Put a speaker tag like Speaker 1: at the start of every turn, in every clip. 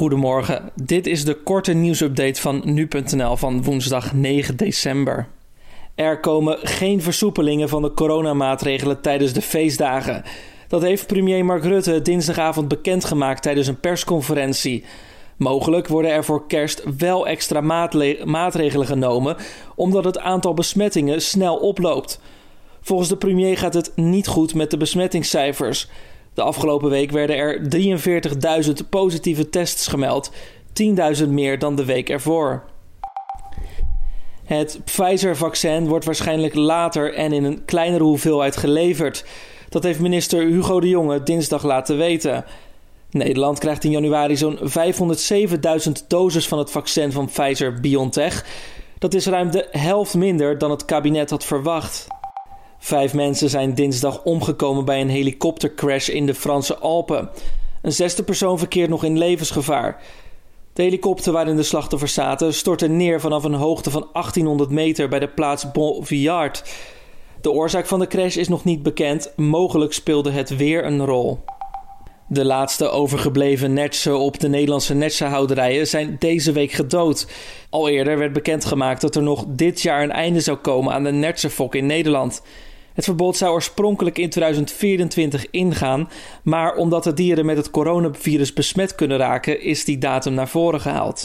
Speaker 1: Goedemorgen, dit is de korte nieuwsupdate van nu.nl van woensdag 9 december. Er komen geen versoepelingen van de coronamaatregelen tijdens de feestdagen. Dat heeft premier Mark Rutte dinsdagavond bekendgemaakt tijdens een persconferentie. Mogelijk worden er voor kerst wel extra maatregelen genomen, omdat het aantal besmettingen snel oploopt. Volgens de premier gaat het niet goed met de besmettingscijfers. De afgelopen week werden er 43.000 positieve tests gemeld, 10.000 meer dan de week ervoor. Het Pfizer-vaccin wordt waarschijnlijk later en in een kleinere hoeveelheid geleverd. Dat heeft minister Hugo de Jonge dinsdag laten weten. Nederland krijgt in januari zo'n 507.000 doses van het vaccin van Pfizer-BioNTech. Dat is ruim de helft minder dan het kabinet had verwacht. Vijf mensen zijn dinsdag omgekomen bij een helikoptercrash in de Franse Alpen. Een zesde persoon verkeert nog in levensgevaar. De helikopter waarin de slachtoffers zaten stortte neer vanaf een hoogte van 1800 meter bij de plaats Bon-Villard. De oorzaak van de crash is nog niet bekend. Mogelijk speelde het weer een rol. De laatste overgebleven netsen op de Nederlandse netsenhouderijen zijn deze week gedood. Al eerder werd bekendgemaakt dat er nog dit jaar een einde zou komen aan de netsenfok in Nederland. Het verbod zou oorspronkelijk in 2024 ingaan, maar omdat de dieren met het coronavirus besmet kunnen raken, is die datum naar voren gehaald.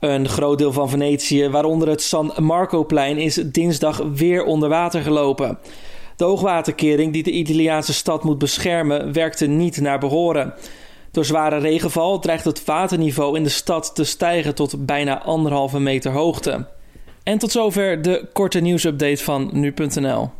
Speaker 1: Een groot deel van Venetië, waaronder het San Marcoplein, is dinsdag weer onder water gelopen. De hoogwaterkering die de Italiaanse stad moet beschermen, werkte niet naar behoren. Door zware regenval dreigt het waterniveau in de stad te stijgen tot bijna anderhalve meter hoogte. En tot zover de korte nieuwsupdate van nu.nl.